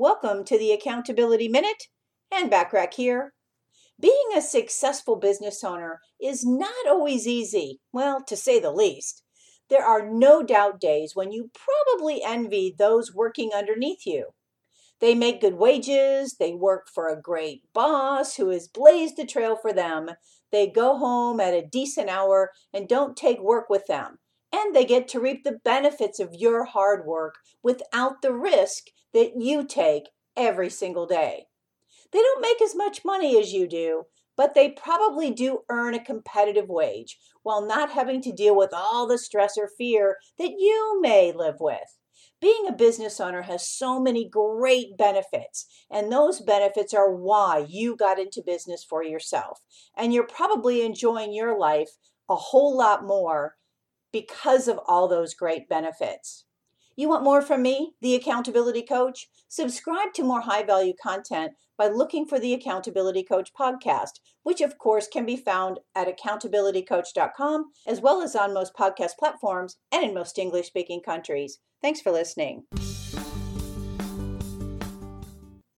Welcome to the Accountability Minute and Backrack here. Being a successful business owner is not always easy, well, to say the least. There are no doubt days when you probably envy those working underneath you. They make good wages, they work for a great boss who has blazed the trail for them, they go home at a decent hour and don't take work with them, and they get to reap the benefits of your hard work without the risk that you take every single day. They don't make as much money as you do, but they probably do earn a competitive wage while not having to deal with all the stress or fear that you may live with. Being a business owner has so many great benefits, and those benefits are why you got into business for yourself. And you're probably enjoying your life a whole lot more because of all those great benefits. You want more from me, the Accountability Coach? Subscribe to more high value content by looking for the Accountability Coach podcast, which of course can be found at accountabilitycoach.com as well as on most podcast platforms and in most English speaking countries. Thanks for listening.